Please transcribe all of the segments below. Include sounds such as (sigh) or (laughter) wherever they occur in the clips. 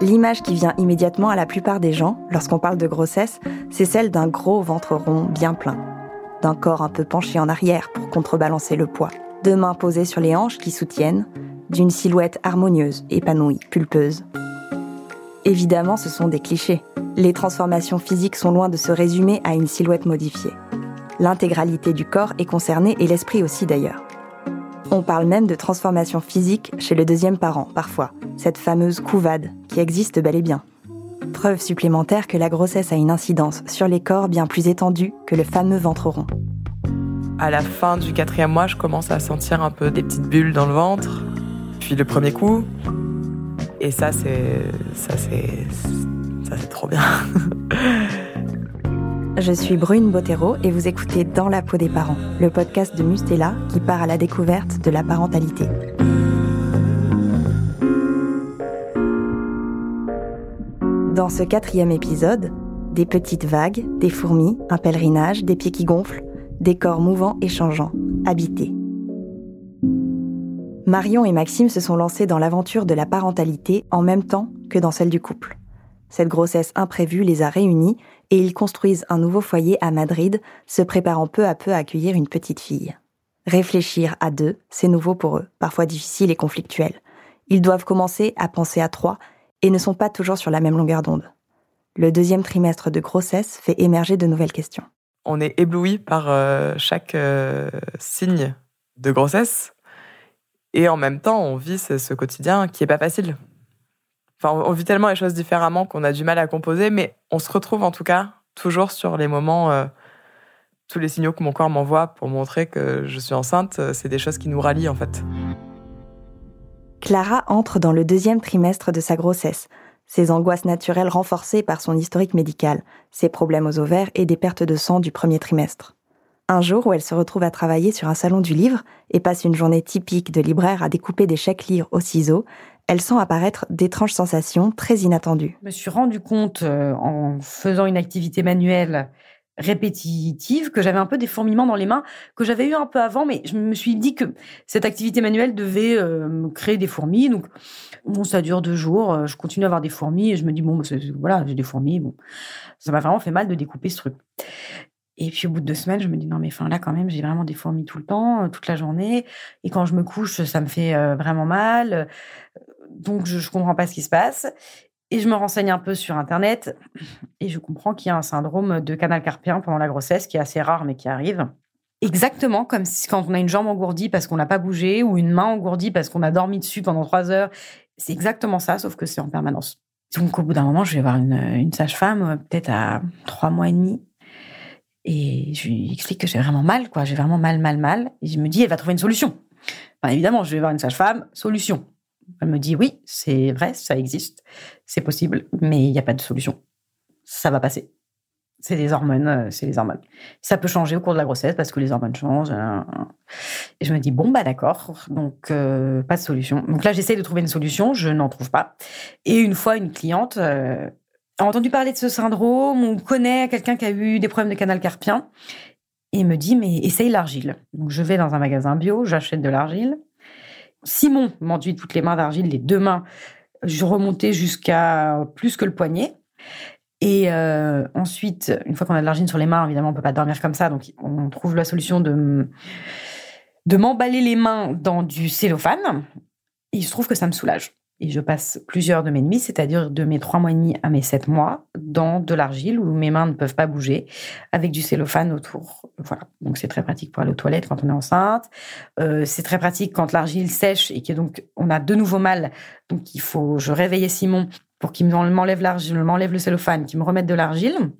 L'image qui vient immédiatement à la plupart des gens lorsqu'on parle de grossesse, c'est celle d'un gros ventre rond bien plein, d'un corps un peu penché en arrière pour contrebalancer le poids, de mains posées sur les hanches qui soutiennent, d'une silhouette harmonieuse, épanouie, pulpeuse. Évidemment, ce sont des clichés. Les transformations physiques sont loin de se résumer à une silhouette modifiée. L'intégralité du corps est concernée et l'esprit aussi d'ailleurs. On parle même de transformation physique chez le deuxième parent, parfois, cette fameuse couvade qui existe bel et bien. Preuve supplémentaire que la grossesse a une incidence sur les corps bien plus étendue que le fameux ventre rond. À la fin du quatrième mois, je commence à sentir un peu des petites bulles dans le ventre. Puis le premier coup, et ça c'est ça c'est ça c'est trop bien. (laughs) Je suis Brune Bottero et vous écoutez Dans la peau des parents, le podcast de Mustela qui part à la découverte de la parentalité. Dans ce quatrième épisode, des petites vagues, des fourmis, un pèlerinage, des pieds qui gonflent, des corps mouvants et changeants, habités. Marion et Maxime se sont lancés dans l'aventure de la parentalité en même temps que dans celle du couple. Cette grossesse imprévue les a réunis et ils construisent un nouveau foyer à Madrid, se préparant peu à peu à accueillir une petite fille. Réfléchir à deux, c'est nouveau pour eux, parfois difficile et conflictuel. Ils doivent commencer à penser à trois et ne sont pas toujours sur la même longueur d'onde. Le deuxième trimestre de grossesse fait émerger de nouvelles questions. On est ébloui par euh, chaque euh, signe de grossesse et en même temps on vit ce, quotidien qui est pas facile. Enfin, on vit tellement les choses différemment qu'on a du mal à composer, mais on se retrouve en tout cas toujours sur les moments, euh, tous les signaux que mon corps m'envoie pour montrer que je suis enceinte, euh, c'est des choses qui nous rallient en fait. Clara entre dans le deuxième trimestre de sa grossesse, ses angoisses naturelles renforcées par son historique médical, ses problèmes aux ovaires et des pertes de sang du premier trimestre. Un jour où elle se retrouve à travailler sur un salon du livre et passe une journée typique de libraire à découper des chèques livres au ciseau, elle sent apparaître d'étranges sensations très inattendues. Je me suis rendu compte euh, en faisant une activité manuelle répétitive que j'avais un peu des fourmillements dans les mains que j'avais eu un peu avant mais je me suis dit que cette activité manuelle devait euh, créer des fourmis donc bon ça dure deux jours euh, je continue à avoir des fourmis et je me dis bon bah, voilà j'ai des fourmis bon ça m'a vraiment fait mal de découper ce truc et puis au bout de deux semaines, je me dis non mais là quand même j'ai vraiment des fourmis tout le temps, toute la journée. Et quand je me couche, ça me fait vraiment mal. Donc je, je comprends pas ce qui se passe. Et je me renseigne un peu sur internet et je comprends qu'il y a un syndrome de canal carpien pendant la grossesse qui est assez rare mais qui arrive. Exactement comme quand on a une jambe engourdie parce qu'on n'a pas bougé ou une main engourdie parce qu'on a dormi dessus pendant trois heures. C'est exactement ça, sauf que c'est en permanence. Donc au bout d'un moment, je vais voir une, une sage-femme, euh, peut-être à trois mois et demi. Et je lui explique que j'ai vraiment mal, quoi. J'ai vraiment mal, mal, mal. Et je me dis, elle va trouver une solution. évidemment, je vais voir une sage-femme, solution. Elle me dit, oui, c'est vrai, ça existe, c'est possible, mais il n'y a pas de solution. Ça va passer. C'est des hormones, euh, c'est les hormones. Ça peut changer au cours de la grossesse parce que les hormones changent. Euh, et je me dis, bon, bah d'accord, donc euh, pas de solution. Donc là, j'essaie de trouver une solution, je n'en trouve pas. Et une fois, une cliente a entendu parler de ce syndrome, on connaît quelqu'un qui a eu des problèmes de canal carpien, et me dit, mais essaye l'argile. Donc je vais dans un magasin bio, j'achète de l'argile. Simon m'enduit toutes les mains d'argile, les deux mains, je remontais jusqu'à plus que le poignet. Et euh, ensuite, une fois qu'on a de l'argile sur les mains, évidemment, on peut pas dormir comme ça, donc on trouve la solution de, de m'emballer les mains dans du cellophane. Et il se trouve que ça me soulage. Et je passe plusieurs de mes nuits, c'est-à-dire de mes trois mois et demi à mes sept mois, dans de l'argile où mes mains ne peuvent pas bouger, avec du cellophane autour. Voilà. Donc c'est très pratique pour aller aux toilettes quand on est enceinte. Euh, c'est très pratique quand l'argile sèche et que donc on a de nouveau mal. Donc il faut, je réveillais Simon pour qu'il m'enlève l'argile, m'enlève le cellophane, qu'il me remette de l'argile.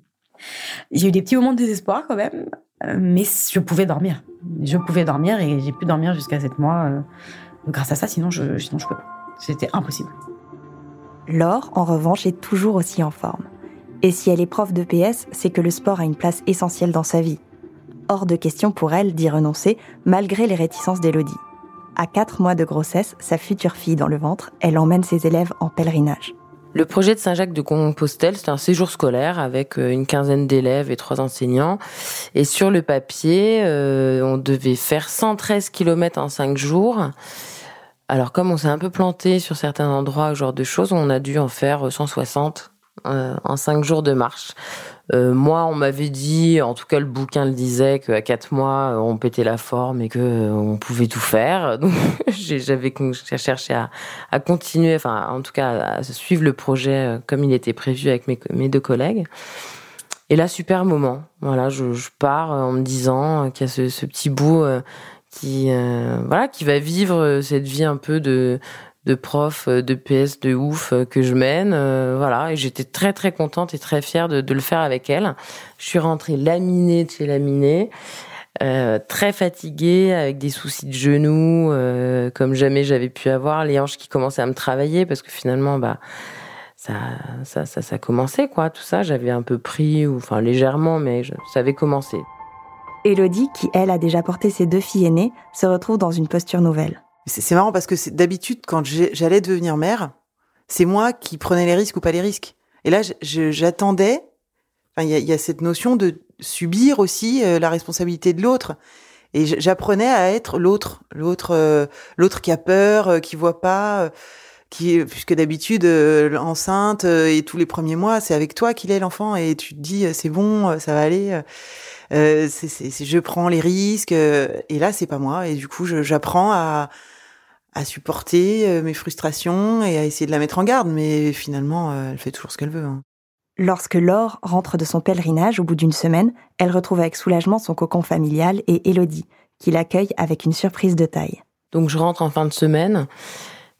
J'ai eu des petits moments de désespoir quand même, euh, mais je pouvais dormir. Je pouvais dormir et j'ai pu dormir jusqu'à sept mois euh, grâce à ça. Sinon je, sinon je peux pas. C'était impossible. Laure, en revanche, est toujours aussi en forme. Et si elle est prof de PS, c'est que le sport a une place essentielle dans sa vie. Hors de question pour elle d'y renoncer, malgré les réticences d'Élodie. À 4 mois de grossesse, sa future fille dans le ventre, elle emmène ses élèves en pèlerinage. Le projet de Saint-Jacques de Compostelle, c'est un séjour scolaire avec euh, une quinzaine d'élèves et trois enseignants. Et sur le papier, euh, on devait faire 113 km en cinq jours. Alors comme on s'est un peu planté sur certains endroits, genre de choses, on a dû en faire 160 euh, en cinq jours de marche. Euh, moi, on m'avait dit, en tout cas le bouquin le disait, qu'à quatre mois, on pétait la forme et que euh, on pouvait tout faire. (laughs) Donc j'avais cherché à, à, continuer, enfin en tout cas à suivre le projet comme il était prévu avec mes, deux collègues. Et là, super moment. Voilà, je, je pars en me disant qu'il y a ce petit bout qui, voilà, qui va vivre cette vie un peu de de prof euh, de PS de ouf euh, que je mène. Euh, voilà, et j'étais très très contente et très fière de, le faire avec elle. Je suis rentrée laminée de chez laminée. très fatiguée, avec des soucis de genoux, comme jamais j'avais pu avoir, les hanches qui commençaient à me travailler parce que finalement, bah, ça, ça, ça, ça commençait quoi, tout ça. J'avais un peu pris, ou enfin légèrement, mais ça avait commencé. Elodie, qui elle a déjà porté ses deux filles aînées, se retrouve dans une posture nouvelle. C'est marrant parce que d'habitude, quand j'allais devenir mère, c'est moi qui prenais les risques ou pas les risques. Et là, j'attendais. Il y a, cette notion de subir aussi euh, la responsabilité de l'autre. Et j'apprenais à être l'autre, l'autre, euh, l'autre qui a peur, euh, qui voit pas, qui, puisque d'habitude enceinte et tous les premiers mois, c'est avec toi qu'il est l'enfant et tu te dis c'est bon, ça va aller. C'est, je prends les risques et là c'est pas moi et du coup j'apprends à à supporter euh, mes frustrations et à essayer de la mettre en garde, mais finalement, euh, elle fait toujours ce qu'elle veut. Hein. Lorsque Laure rentre de son pèlerinage au bout d'une semaine, elle retrouve avec soulagement son cocon familial et Elodie, qui l'accueille avec une surprise de taille. Donc je rentre en fin de semaine,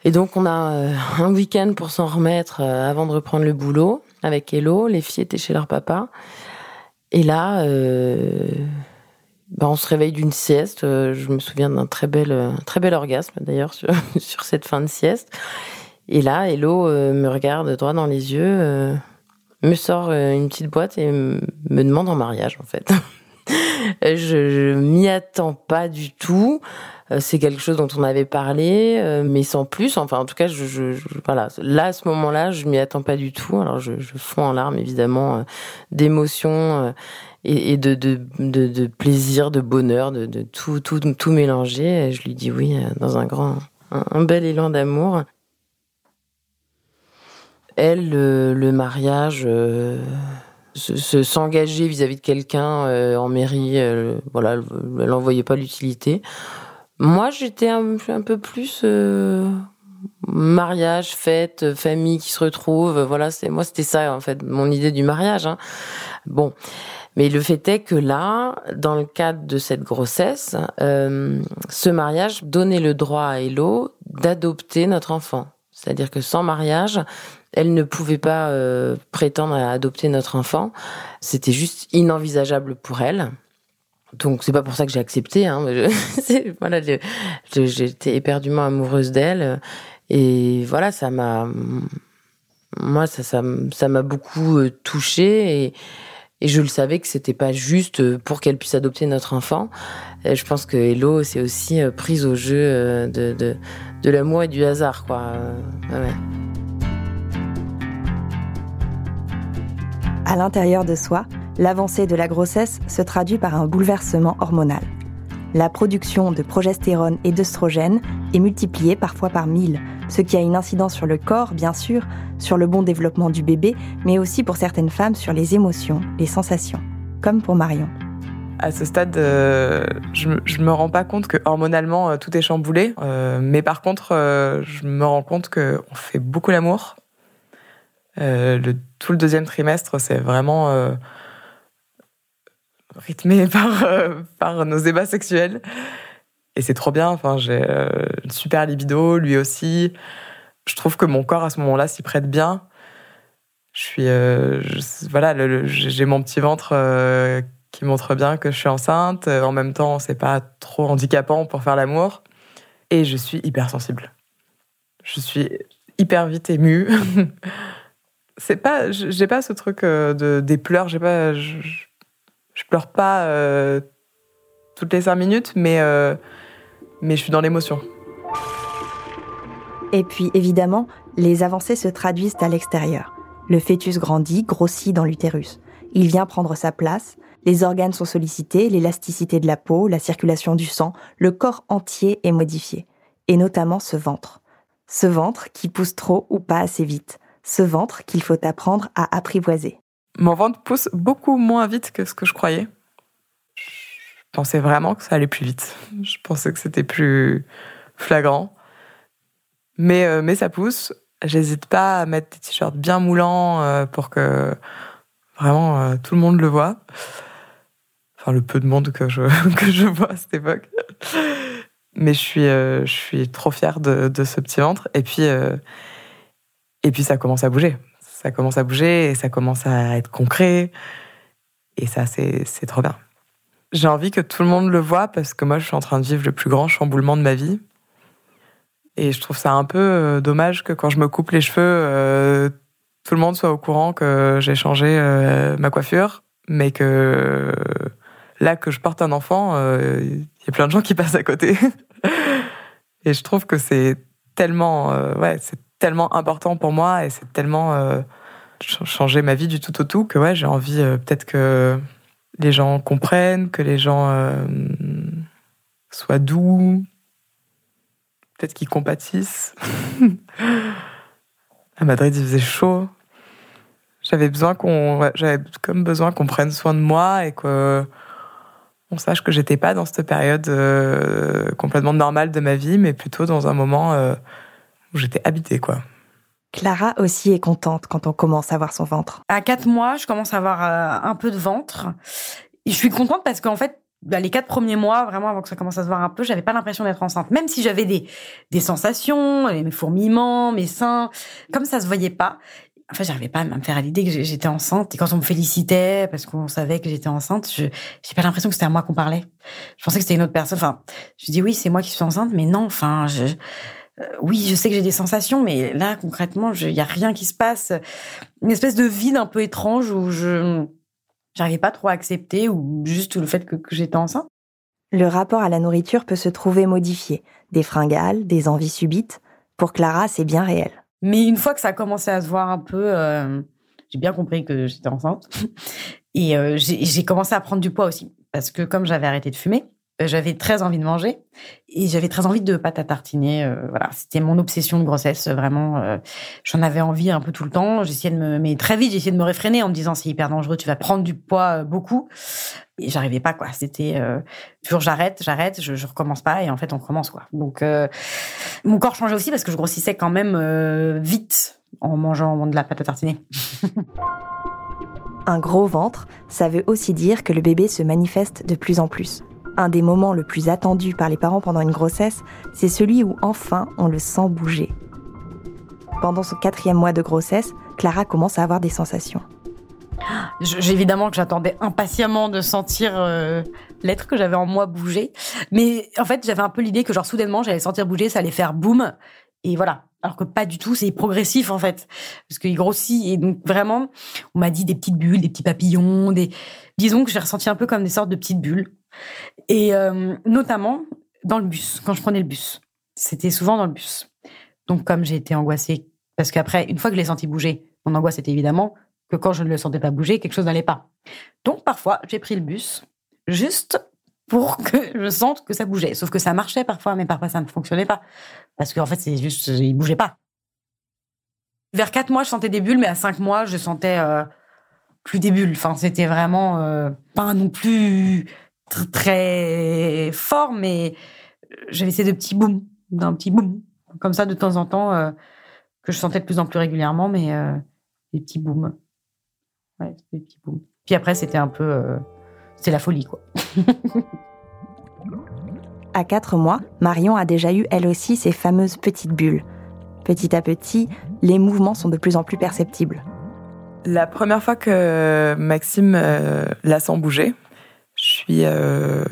et donc on a euh, un week-end pour s'en remettre avant de reprendre le boulot avec Elo. Les filles étaient chez leur papa. Et là, bah, on se réveille d'une sieste. Euh, je me souviens d'un très bel, euh, très bel orgasme d'ailleurs (laughs) sur, cette fin de sieste. Et là, Hello euh, me regarde droit dans les yeux, me sort une petite boîte et me demande en mariage en fait. (laughs) je, je m'y attends pas du tout. C'est quelque chose dont on avait parlé, mais sans plus. Enfin, en tout cas, je, voilà. Là, à ce moment-là, je m'y attends pas du tout. Alors, je, fonds en larmes, évidemment, d'émotion et, de, de, de, plaisir, de bonheur, de, tout, tout, tout mélanger. je lui dis oui euh, dans un grand, un, bel élan d'amour. Elle, le, mariage, euh, s'engager vis-à-vis de quelqu'un euh, en mairie, voilà, elle n'en voyait pas l'utilité. Moi, j'étais un, peu plus mariage, fête, famille qui se retrouve. Voilà, c'est moi, c'était ça en fait, mon idée du mariage. Hein. Bon. Mais le fait est que là, dans le cadre de cette grossesse, euh, ce mariage donnait le droit à Hello d'adopter notre enfant. C'est-à-dire que sans mariage, elle ne pouvait pas euh, prétendre à adopter notre enfant. C'était juste inenvisageable pour elle. Donc c'est pas pour ça que j'ai accepté. Hein, (laughs) voilà, j'étais éperdument amoureuse d'elle et voilà, ça m'a, moi ça m'a beaucoup euh, touchée et je le savais que c'était pas juste euh, pour qu'elle puisse adopter notre enfant. je pense que Hello, c'est aussi euh, prise au jeu euh, de, de, de l'amour et du hasard, quoi. À l'intérieur de soi, l'avancée de la grossesse se traduit par un bouleversement hormonal. La production de progestérone et d'œstrogène est multipliée parfois par mille, ce qui a une incidence sur le corps, bien sûr, sur le bon développement du bébé, mais aussi pour certaines femmes sur les émotions, les sensations, comme pour Marion. À ce stade, euh, je, je me rends pas compte que hormonalement euh, tout est chamboulé, euh, mais par contre, je me rends compte que on fait beaucoup l'amour. tout le deuxième trimestre, c'est vraiment rythmé (laughs) par par nos ébats sexuels. Et c'est trop bien. Enfin, j'ai euh, une super libido, lui aussi. Je trouve que mon corps à ce moment-là s'y prête bien. Je suis, euh, voilà, j'ai mon petit ventre euh, qui montre bien que je suis enceinte. En même temps, c'est pas trop handicapant pour faire l'amour. Et je suis hyper sensible. Je suis hyper vite émue. (laughs) c'est pas, j'ai pas ce truc de des pleurs. J'ai pas, je, pleure pas toutes les cinq minutes, mais mais je suis dans l'émotion. Et puis évidemment, Les avancées se traduisent à l'extérieur. Le fœtus grandit, grossit dans l'utérus. Il vient prendre sa place, les organes sont sollicités, l'élasticité de la peau, la circulation du sang, le corps entier est modifié, et notamment ce ventre. Ce ventre qui pousse trop ou pas assez vite, ce ventre qu'il faut apprendre à apprivoiser. Mon ventre pousse beaucoup moins vite que ce que je croyais. Je pensais vraiment que ça allait plus vite. Je pensais que c'était plus flagrant. Mais, euh, mais ça pousse. J'hésite pas à mettre des t-shirts bien moulants euh, pour que vraiment euh, tout le monde le voit. Enfin, le peu de monde que je, (laughs) que je vois à cette époque. Mais je suis, je suis trop fière de, de, ce petit ventre. Et puis, et puis ça commence à bouger. Ça commence à bouger et ça commence à être concret. Et ça, c'est trop bien. J'ai envie que tout le monde le voit parce que moi, je suis en train de vivre le plus grand chamboulement de ma vie. Et je trouve ça un peu euh, dommage que quand je me coupe les cheveux, euh, tout le monde soit au courant que j'ai changé euh, ma coiffure, mais que là que je porte un enfant, il y a plein de gens qui (laughs) passent à côté. et je trouve que c'est tellement, ouais, tellement important pour moi et c'est tellement changer ma vie du tout au tout que ouais, j'ai envie peut-être que les gens comprennent, que les gens soient doux, peut-être qu'ils compatissent. (laughs) à Madrid, il faisait chaud. J'avais besoin qu'on, j'avais comme besoin qu'on prenne soin de moi et que on sache que j'étais pas dans cette période euh, complètement normale de ma vie, mais plutôt dans un moment euh, j'étais habitée, quoi. Clara aussi est contente quand on commence à voir son ventre. À quatre mois, je commence à avoir euh, un peu de ventre. Et je suis contente parce qu'en fait, bah, les quatre premiers mois, vraiment avant que ça commence à se voir un peu, j'avais pas l'impression d'être enceinte. Même si j'avais des, des sensations, mes fourmillements, mes seins, comme ça se voyait pas. Enfin, j'arrivais pas à me faire à l'idée que j'étais enceinte. Et quand on me félicitait parce qu'on savait que j'étais enceinte, je j'ai pas l'impression que c'était à moi qu'on parlait. Je pensais que c'était une autre personne. Enfin, je dis oui, c'est moi qui suis enceinte, mais non. Enfin, je, euh, oui, je sais que j'ai des sensations, mais là concrètement, il y a rien qui se passe. Une espèce de vide un peu étrange où je j'arrivais pas trop à accepter ou juste le fait que, j'étais enceinte. Le rapport à la nourriture peut se trouver modifié. Des fringales, des envies subites. Pour Clara, c'est bien réel. Mais une fois que ça a commencé à se voir un peu, euh, j'ai bien compris que j'étais enceinte. (laughs) Et euh, j'ai commencé à prendre du poids aussi. Parce que comme j'avais arrêté de fumer, euh, j'avais très envie de manger et j'avais très envie de pâte à tartiner. Euh, voilà, c'était mon obsession de grossesse, vraiment. Euh, j'en avais envie un peu tout le temps. J'essayais de me, mais très vite, j'essayais de me réfréner en me disant c'est hyper dangereux, tu vas prendre du poids beaucoup. Et j'arrivais pas quoi. C'était toujours j'arrête, j'arrête, je, je recommence pas et en fait on recommence quoi. Donc mon corps changeait aussi parce que je grossissais quand même vite en mangeant de la pâte à tartiner. (laughs) Un gros ventre, ça veut aussi dire que le bébé se manifeste de plus en plus un des moments le plus attendus par les parents pendant une grossesse, c'est celui où enfin on le sent bouger. Pendant son quatrième mois de grossesse, Clara commence à avoir des sensations. Évidemment que j'attendais impatiemment de sentir euh, l'être que j'avais en moi bouger, mais en fait j'avais un peu l'idée que genre soudainement j'allais sentir bouger, ça allait faire boum, et voilà. Alors que pas du tout, c'est progressif en fait, parce qu'il grossit et donc vraiment, on m'a dit des petites bulles, des petits papillons, des, disons que j'ai ressenti un peu comme des sortes de petites bulles. Et euh, notamment dans le bus, quand je prenais le bus. C'était souvent dans le bus. Donc comme j'ai été angoissée, parce qu'après, une fois que je l'ai senti bouger, mon angoisse était évidemment que quand je ne le sentais pas bouger, quelque chose n'allait pas. Donc parfois, j'ai pris le bus juste pour que je sente que ça bougeait. Sauf que ça marchait parfois, mais parfois ça ne fonctionnait pas. Parce qu'en fait, c'est juste, il bougeait pas. Vers quatre mois, je sentais des bulles, mais à cinq mois, je sentais euh, plus des bulles. Enfin, c'était vraiment euh, pas non plus très fort, mais j'avais ces deux petits booms, d'un petit boom, comme ça de temps en temps, euh, que je sentais de plus en plus régulièrement, mais euh, des petits booms. Ouais, des petits booms. Puis après, c'était un peu. Euh, c'est la folie, quoi. (laughs) à quatre mois, Marion a déjà eu elle aussi ses fameuses petites bulles. Petit à petit, les mouvements sont de plus en plus perceptibles. La première fois que Maxime la sent bouger, je suis euh,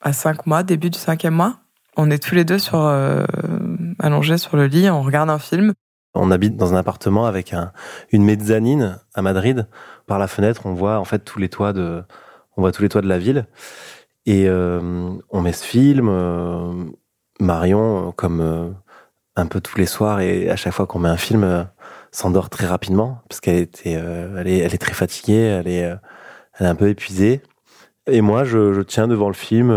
à 5 mois, début du cinquième mois. On est tous les deux sur, euh, allongés sur le lit, on regarde un film. On habite dans un appartement avec un, une mezzanine à Madrid. Par la fenêtre, on voit en fait tous les toits de, on voit tous les toits de la ville. Et euh, on met ce film. Marion, comme un peu tous les soirs et à chaque fois qu'on met un film, s'endort très rapidement parce qu'elle était, elle est, très fatiguée, elle est un peu épuisée. Et moi, je, tiens devant le film.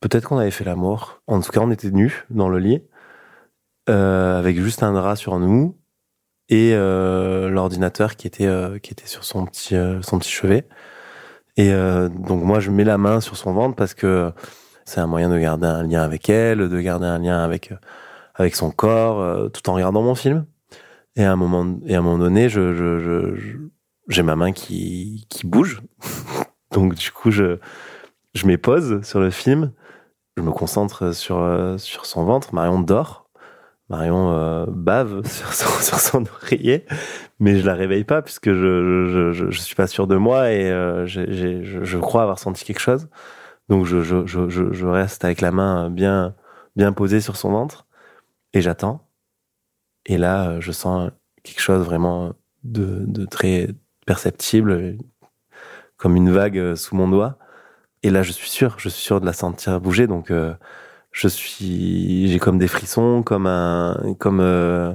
Peut-être qu'on avait fait l'amour. En tout cas, on était nus dans le lit, avec juste un drap sur nous et l'ordinateur qui était qui était sur son petit son petit chevet. Et euh, donc moi, je mets la main sur son ventre parce que c'est un moyen de garder un lien avec elle, de garder un lien avec euh, avec son corps, euh, tout en regardant mon film. Et à un moment, et à un moment donné, j'ai ma main qui, qui bouge. (laughs) donc du coup, je, je mets sur le film. Je me concentre sur, sur son ventre. Marion dort. Marion euh, bave (laughs) sur son, sur oreiller, mais je la réveille pas puisque je je, je, suis pas sûr de moi et euh, je, crois avoir senti quelque chose. Donc je, je, reste avec la main bien bien posée sur son ventre et j'attends. Et là, euh, je sens quelque chose vraiment de, de très perceptible, comme une vague sous mon doigt. Et là, je suis sûr, je suis sûr de la sentir bouger. Donc euh, je suis, j'ai comme des frissons, comme un, comme euh,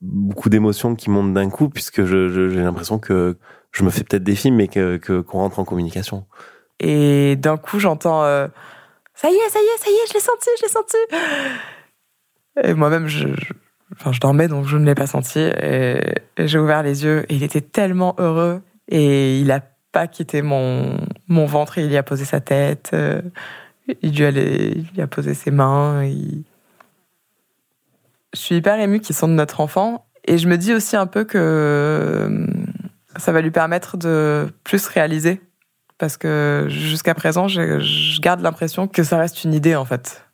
beaucoup d'émotions qui montent d'un coup, puisque je, j'ai l'impression que je me fais peut-être des films, mais que qu'on rentre en communication. Et d'un coup, j'entends euh, ça y est, ça y est, ça y est, je l'ai senti, je l'ai senti. Et moi-même, je, enfin, je dormais, donc je ne l'ai pas senti. Et, j'ai ouvert les yeux, et il était tellement heureux, et il a pas quitté mon mon ventre, il y a posé sa tête. Euh, il lui, il a posé ses mains. Je suis hyper émue qu'il de notre enfant. Et je me dis aussi un peu que euh, ça va lui permettre de plus réaliser. Parce que jusqu'à présent, je, garde l'impression que ça reste une idée, en fait.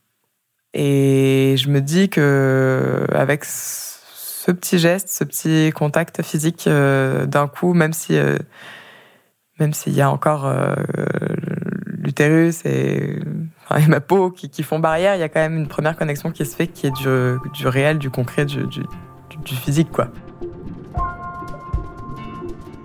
Et je me dis que avec ce petit geste, ce petit contact physique euh, d'un coup, même si même s'il y a encore l'utérus (laughs) et, ma peau qui, font barrière, il y a quand même une première connexion qui se fait qui est du, réel, du concret, du, du physique, quoi.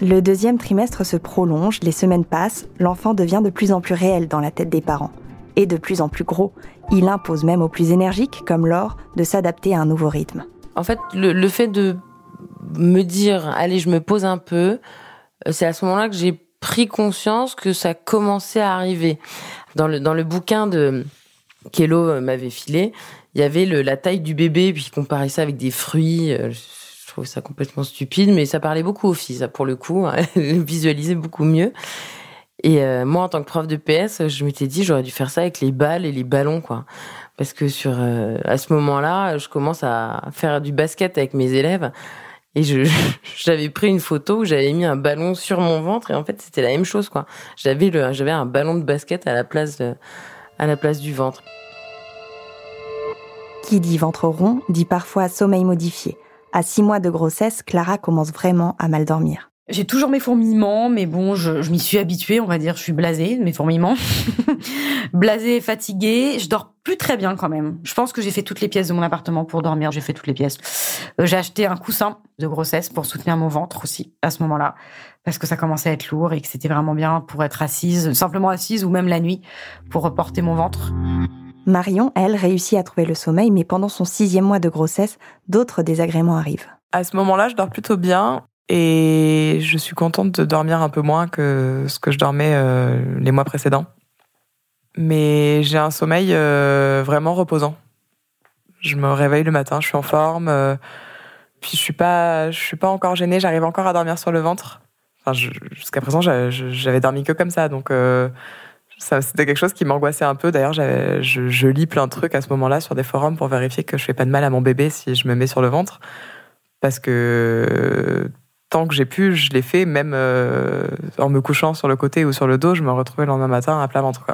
Le deuxième trimestre se prolonge, les semaines passent, l'enfant devient de plus en plus réel dans la tête des parents. Et de plus en plus gros. Il impose même aux plus énergiques, comme Laure, de s'adapter à un nouveau rythme. En fait, le, le fait de me dire, allez, je me pose un peu, euh, c'est à ce moment-là que j'ai pris conscience que ça commençait à arriver. Dans le, dans le bouquin de Kello euh, m'avait filé, il y avait le, la taille du bébé, puis il comparait ça avec des fruits. Euh, je trouvais ça complètement stupide, mais ça parlait beaucoup aux filles, ça, pour le coup. Hein, (laughs) visualisait beaucoup mieux. Et euh, moi, en tant que prof de PS, je m'étais dit, j'aurais dû faire ça avec les balles et les ballons, quoi. Parce que sur, à ce moment-là, je commence à faire du basket avec mes élèves. Et je, (laughs) j'avais pris une photo où j'avais mis un ballon sur mon ventre et en fait c'était la même chose quoi. J'avais le, j'avais un ballon de basket à la place de, à la place du ventre. Qui dit ventre rond dit parfois sommeil modifié. À six mois de grossesse, Clara commence vraiment à mal dormir. J'ai toujours mes fourmillements, mais bon, je, je m'y suis habituée, on va dire. Je suis blasée, mes fourmillements. (laughs) blasée, fatiguée. Je dors plus très bien quand même. Je pense que j'ai fait toutes les pièces de mon appartement pour dormir. J'ai fait toutes les pièces. Euh, j'ai acheté un coussin de grossesse pour soutenir mon ventre aussi à ce moment-là, parce que ça commençait à être lourd et que c'était vraiment bien pour être assise, simplement assise ou même la nuit pour reporter mon ventre. Marion, elle, réussit à trouver le sommeil, mais pendant son sixième mois de grossesse, d'autres désagréments arrivent. À ce moment-là, je dors plutôt bien. Et je suis contente de dormir un peu moins que ce que je dormais euh, les mois précédents. Mais j'ai un sommeil euh, vraiment reposant. Je me réveille le matin, je suis en forme. Euh, puis je suis pas, je suis pas encore gênée. J'arrive encore à dormir sur le ventre. Enfin, jusqu'à présent, j'avais dormi que comme ça, donc c'était quelque chose qui m'angoissait un peu. D'ailleurs, je, lis plein de trucs à ce moment-là sur des forums pour vérifier que je fais pas de mal à mon bébé si je me mets sur le ventre, parce que tant que j'ai pu, je l'ai fait, même euh, en me couchant sur le côté ou sur le dos, je me retrouvais le lendemain matin à plat ventre.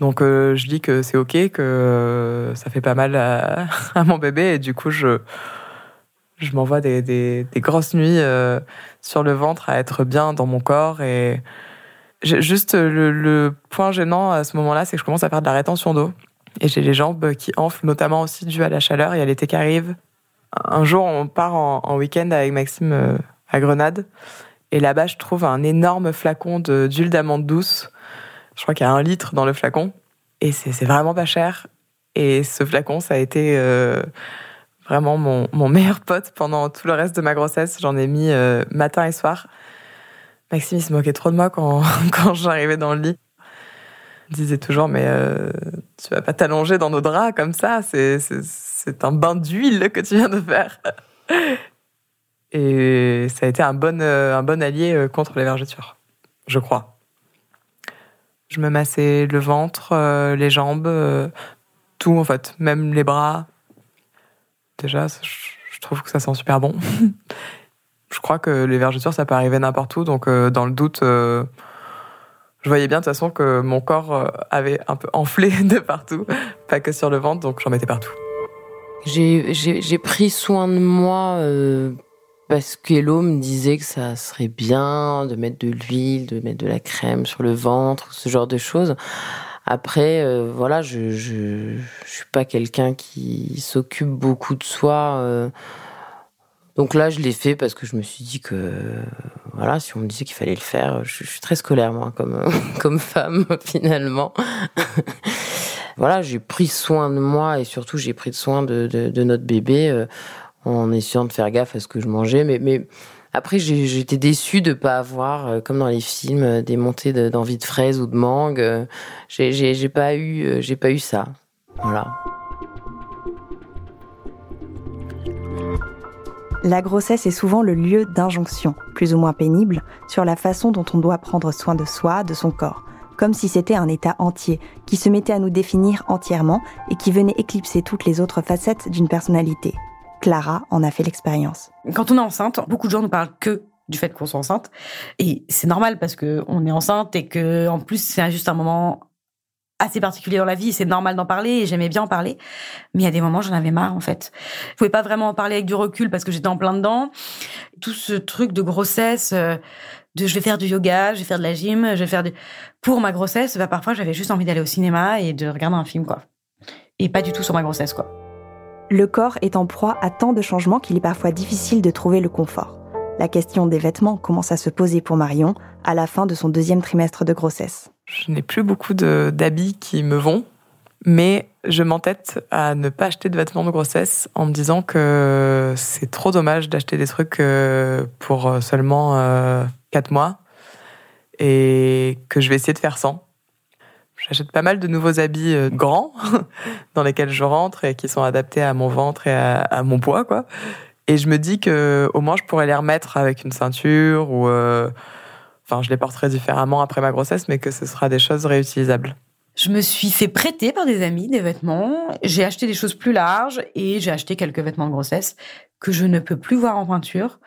Donc euh, je dis que c'est ok, que euh, ça fait pas mal à, (laughs) mon bébé et du coup je je m'envoie des, grosses nuits sur le ventre à être bien dans mon corps et juste le, le, point gênant à ce moment-là, c'est que je commence à faire de la rétention d'eau et j'ai les jambes qui enflent, notamment aussi dû à la chaleur et à l'été qui arrive. Un jour, on part en, en week-end avec Maxime à Grenade. Et là-bas, je trouve un énorme flacon d'huile d'amande douce. Je crois qu'il y a un litre dans le flacon. Et c'est vraiment pas cher. Et ce flacon, ça a été euh, vraiment mon, meilleur pote pendant tout le reste de ma grossesse. J'en ai mis euh, matin et soir. Maxime, il se moquait trop de moi quand, (laughs) quand j'arrivais dans le lit. Il disait toujours, mais euh, tu vas pas t'allonger dans nos draps comme ça, c'est, c'est, un bain d'huile que tu viens de faire. (laughs) Et ça a été un bon, un bon allié contre les vergetures, je crois. Je me massais le ventre, les jambes, tout en fait, même les bras. Déjà, je trouve que ça sent super bon. (laughs) je crois que les vergetures, ça peut arriver n'importe où, donc euh, dans le doute, euh, je voyais bien de toute façon que mon corps euh, avait un peu enflé (laughs) de partout, pas que sur le ventre, donc j'en mettais partout. J'ai pris soin de moi parce qu'Hello me disait que ça serait bien de mettre de l'huile, de mettre de la crème sur le ventre, ce genre de choses. Après, euh, voilà, je, je, suis pas quelqu'un qui s'occupe beaucoup de soi. Euh. donc là, je l'ai fait parce que je me suis dit que, voilà, si on me disait qu'il fallait le faire, je, suis très scolaire moi, comme (laughs) comme femme (laughs) finalement. (laughs) voilà, j'ai pris soin de moi et surtout j'ai pris soin de notre bébé euh, en essayant de faire gaffe à ce que je mangeais, mais après, j'étais déçue de pas avoir, euh, comme dans les films, euh, des montées d'envie de, fraises ou de mangue. Euh, j'ai pas eu, pas eu ça. Voilà. La grossesse est souvent le lieu d'injonction, plus ou moins pénible, sur la façon dont on doit prendre soin de soi, de son corps, comme si c'était un état entier, qui se mettait à nous définir entièrement et qui venait éclipser toutes les autres facettes d'une personnalité. Clara en a fait l'expérience. Quand on est enceinte, beaucoup de gens ne parlent que du fait qu'on soit enceinte. Et c'est normal parce que on est enceinte et que, en plus, c'est juste un moment assez particulier dans la vie. C'est normal d'en parler et j'aimais bien en parler. Mais il y a des moments, j'en avais marre, en fait. Je pouvais pas vraiment en parler avec du recul parce que j'étais en plein dedans. Tout ce truc de grossesse, euh, de je vais faire du yoga, je vais faire de la gym, je vais faire du... Pour ma grossesse, bah, parfois, j'avais juste envie d'aller au cinéma et de regarder un film, quoi. Et pas du tout sur ma grossesse, quoi. Le corps est en proie à tant de changements qu'il est parfois difficile de trouver le confort. La question des vêtements commence à se poser pour Marion à la fin de son deuxième trimestre de grossesse. Je n'ai plus beaucoup d'habits qui me vont, mais je m'entête à ne pas acheter de vêtements de grossesse en me disant que c'est trop dommage d'acheter des trucs euh, pour seulement 4 euh, mois et que je vais essayer de faire sans. J'achète pas mal de nouveaux habits euh, grands (laughs) dans lesquels je rentre et qui sont adaptés à mon ventre et à, mon poids, quoi. Et je me dis que au moins je pourrais les remettre avec une ceinture ou, euh, enfin, je les porterai différemment après ma grossesse, mais que ce sera des choses réutilisables. Je me suis fait prêter par des amis des vêtements. J'ai acheté des choses plus larges et j'ai acheté quelques vêtements de grossesse que je ne peux plus voir en peinture.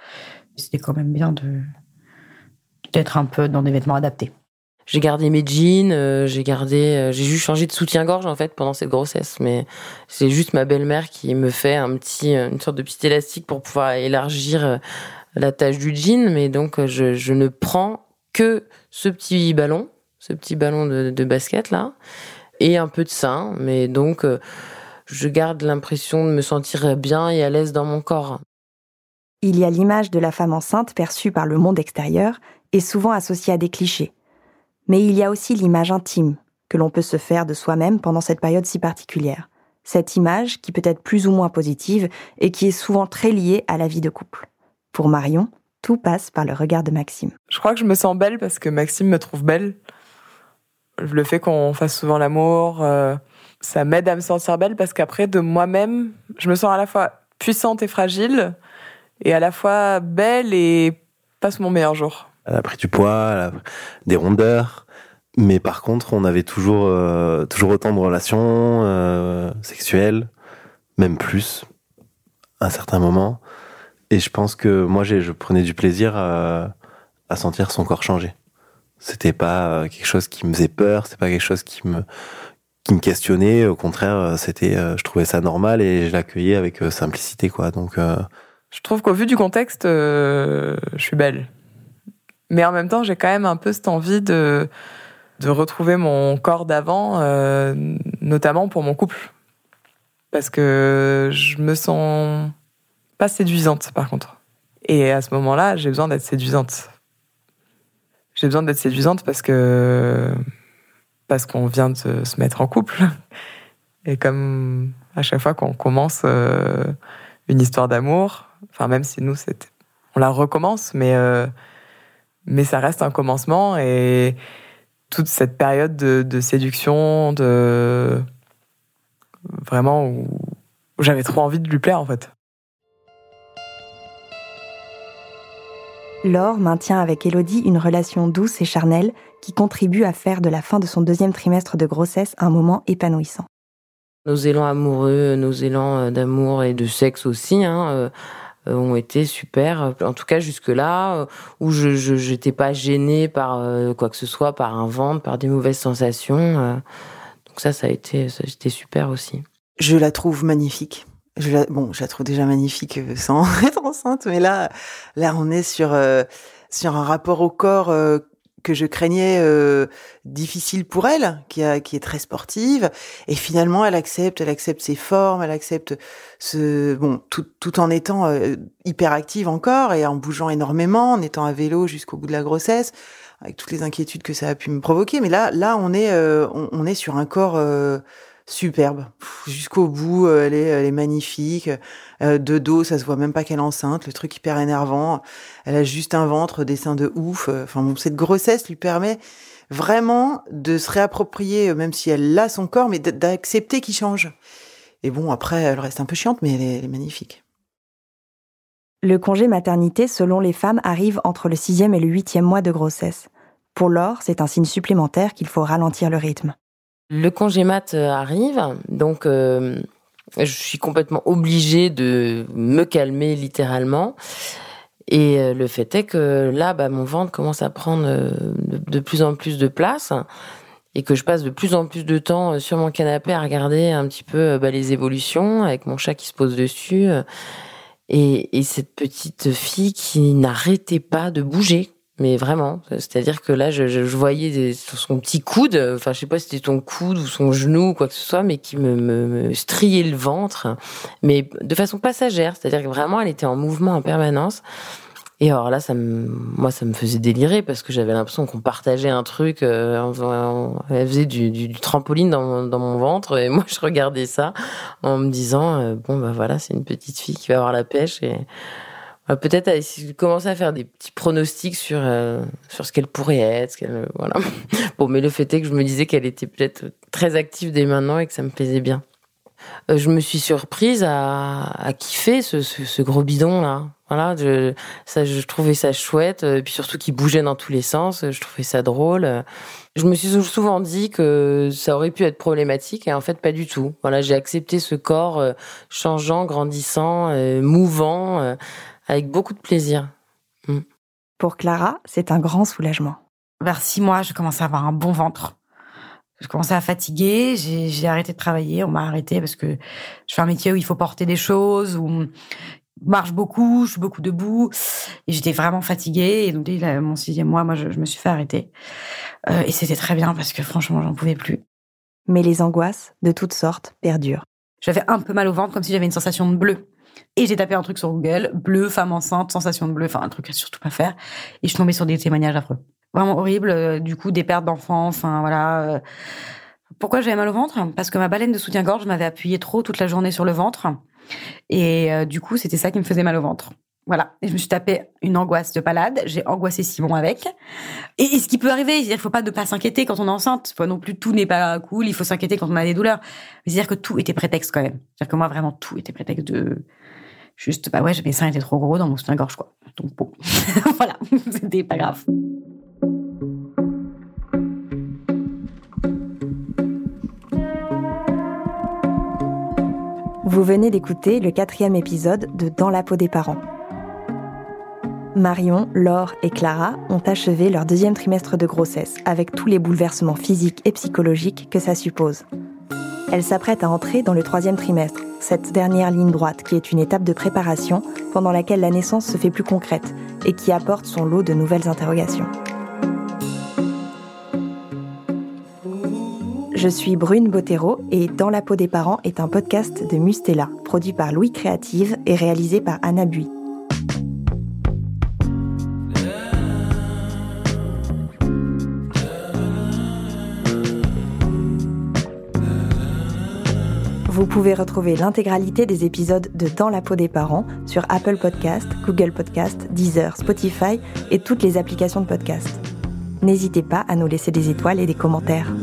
C'était quand même bien d'être un peu dans des vêtements adaptés j'ai gardé mes jeans, euh, j'ai gardé, euh, j'ai juste changé de soutien-gorge en fait pendant cette grossesse, mais c'est juste ma belle-mère qui me fait un petit, euh, une sorte de petit élastique pour pouvoir élargir la taille du jean, mais donc je, je, ne prends que ce petit ballon, ce petit ballon de, de basket là, et un peu de sein, mais donc je garde l'impression de me sentir bien et à l'aise dans mon corps. Il y a l'image de la femme enceinte perçue par le monde extérieur et souvent associée à des clichés mais il y a aussi l'image intime que l'on peut se faire de soi-même pendant cette période si particulière. Cette image qui peut être plus ou moins positive et qui est souvent très liée à la vie de couple. Pour Marion, tout passe par le regard de Maxime. Je crois que je me sens belle parce que Maxime me trouve belle. Le fait qu'on fasse souvent l'amour, euh, ça m'aide à me sentir belle parce qu'après, de moi-même, je me sens à la fois puissante et fragile et à la fois belle et passe mon meilleur jour elle a pris du poids, des rondeurs. Mais par contre, on avait toujours, euh, toujours autant de relations euh, sexuelles, même plus, à un certain moment. Et je pense que moi, je prenais du plaisir à, à sentir son corps changer. C'était pas euh, quelque chose qui me faisait peur, c'est pas quelque chose qui me qui me questionnait. Au contraire, c'était, je trouvais ça normal et je l'accueillais avec simplicité, quoi. Donc, je trouve qu'au vu du contexte, je suis belle. Mais en même temps, j'ai quand même un peu cette envie de, de retrouver mon corps d'avant, euh, notamment pour mon couple. Parce que je me sens pas séduisante, par contre. Et à ce moment-là, j'ai besoin d'être séduisante. J'ai besoin d'être séduisante parce que parce qu'on vient de se mettre en couple Et comme à chaque fois qu'on commence euh, une histoire d'amour, enfin même si nous on la recommence, mais euh, mais ça reste un commencement et toute cette période de, de séduction, de vraiment où, où j'avais trop envie de lui plaire en fait. Laure maintient avec Elodie une relation douce et charnelle qui contribue à faire de la fin de son deuxième trimestre de grossesse un moment épanouissant. Nos élans amoureux, nos élans euh, d'amour et de sexe aussi, hein, euh, ont été super. En tout cas jusque-là, euh, où je n'étais pas gênée par euh, quoi que ce soit, par un ventre, par des mauvaises sensations. euh. donc ça, ça a été, ça super aussi. Je la trouve magnifique. Je bon, je la trouve déjà magnifique euh, sans (laughs) être enceinte, mais là, là, on est sur euh, sur un rapport au corps euh, que je craignais euh, difficile pour elle, qui a, qui est très sportive, et finalement, elle accepte, elle accepte ses formes, elle accepte ce, bon, tout, tout en étant euh, hyper active encore et en bougeant énormément, en étant à vélo jusqu'au bout de la grossesse, avec toutes les inquiétudes que ça a pu me provoquer. Mais là, là, on est, euh, on, on est sur un corps euh, superbe jusqu'au bout. euh, elle est, magnifique. Euh, de dos, ça se voit même pas qu'elle est enceinte. Le truc hyper énervant. Elle a juste un ventre, des seins de ouf. Euh, Enfin cette grossesse lui permet vraiment de se réapproprier, même si elle a son corps, mais d'accepter qu'il change. Et bon, après, elle reste un peu chiante, mais elle est, elle est magnifique. Le congé maternité, selon les femmes, arrive entre le sixième et le huitième mois de grossesse. Pour Laure, c'est un signe supplémentaire qu'il faut ralentir le rythme. Le congé mat euh, arrive, donc euh, je suis complètement obligée de me calmer littéralement. Et euh, le fait est que là, bah, mon ventre commence à prendre de, plus en plus de place et que je passe de plus en plus de temps sur mon canapé à regarder un petit peu bah, les évolutions avec mon chat qui se pose dessus. et cette petite fille qui n'arrêtait pas de bouger. Mais vraiment, c'est-à-dire que là, je, je, je voyais des- son petit coude, enfin, je sais pas si c'était son coude ou son genou ou quoi que ce soit, mais qui me, me, me striait le ventre, mais de façon passagère, c'est-à-dire que vraiment, elle était en mouvement en permanence. Et alors là, ça me, moi, ça me faisait délirer parce que j'avais l'impression qu'on partageait un truc. euh, en faisant- elle faisait du, du, du trampoline dans dans mon ventre et moi, (laughs) je regardais ça en me disant euh, bon bah voilà, c'est une petite fille qui va avoir la pêche et euh, peut-être commencer à faire des petits pronostics sur euh, sur ce qu'elle pourrait être. Ce qu'elle, voilà. (laughs) Bon, mais le fait est que je me disais qu'elle était peut-être très active dès maintenant et que ça me plaisait bien. Euh, je me suis surprise à, à kiffer ce, ce, ce gros bidon là. Voilà, je, ça, je trouvais ça chouette, euh, et puis surtout qu'il bougeait dans tous les sens. Je trouvais ça drôle. Je me suis souvent dit que ça aurait pu être problématique, et en fait pas du tout. Voilà, j'ai accepté ce corps euh, changeant, grandissant, euh, mouvant, euh, avec beaucoup de plaisir. Mm. Pour Clara, c'est un grand soulagement. Vers six mois, je commençais à avoir un bon ventre. Je commençais à fatiguer, j'ai j'ai arrêté de travailler, on m'a arrêté parce que je fais un métier où il faut porter des choses, où on marche beaucoup, je suis beaucoup debout, et j'étais vraiment fatiguée. Et donc, dès mon sixième mois, moi, je, je me suis fait arrêter. Euh, et c'était très bien parce que franchement, j'en pouvais plus. Mais les angoisses, de toutes sortes, perdurent. J'avais un peu mal au ventre, comme si j'avais une sensation de bleu. Et j'ai tapé un truc sur Google, bleu, femme enceinte, sensation de bleu, enfin un truc à surtout pas faire. Et je suis tombée sur des témoignages affreux. Vraiment horrible, euh, du coup des pertes d'enfants, enfin voilà. euh. Pourquoi j'avais mal au ventre? Parce que ma baleine de soutien-gorge m'avait appuyé trop toute la journée sur le ventre. Et euh, du coup, c'était ça qui me faisait mal au ventre. Voilà. Et je me suis tapé une angoisse de palade. J'ai angoissé Simon avec. Et, ce qui peut arriver, c'est-à-dire faut pas ne pas s'inquiéter quand on est enceinte. Faut non plus tout n'est pas cool. Il faut s'inquiéter quand on a des douleurs. C'est-à-dire que tout était prétexte quand même. C'est-à-dire que moi, vraiment, tout était prétexte de... Juste, bah ouais, mes seins étaient trop gros dans mon soutien-gorge, quoi. Donc bon, (laughs) voilà, (laughs) c'était pas grave. Vous venez d'écouter le quatrième épisode de Dans la peau des parents. Marion, Laure et Clara ont achevé leur deuxième trimestre de grossesse avec tous les bouleversements physiques et psychologiques que ça suppose. Elles s'apprêtent à entrer dans le troisième trimestre, cette dernière ligne droite qui est une étape de préparation pendant laquelle la naissance se fait plus concrète et qui apporte son lot de nouvelles interrogations. Je suis Brune Bottero et Dans la peau des parents est un podcast de Mustela, produit par Louis Créative et réalisé par Anna Bui. Vous pouvez retrouver l'intégralité des épisodes de Dans la peau des parents sur Apple Podcast, Google Podcast, Deezer, Spotify et toutes les applications de podcast. N'hésitez pas à nous laisser des étoiles et des commentaires.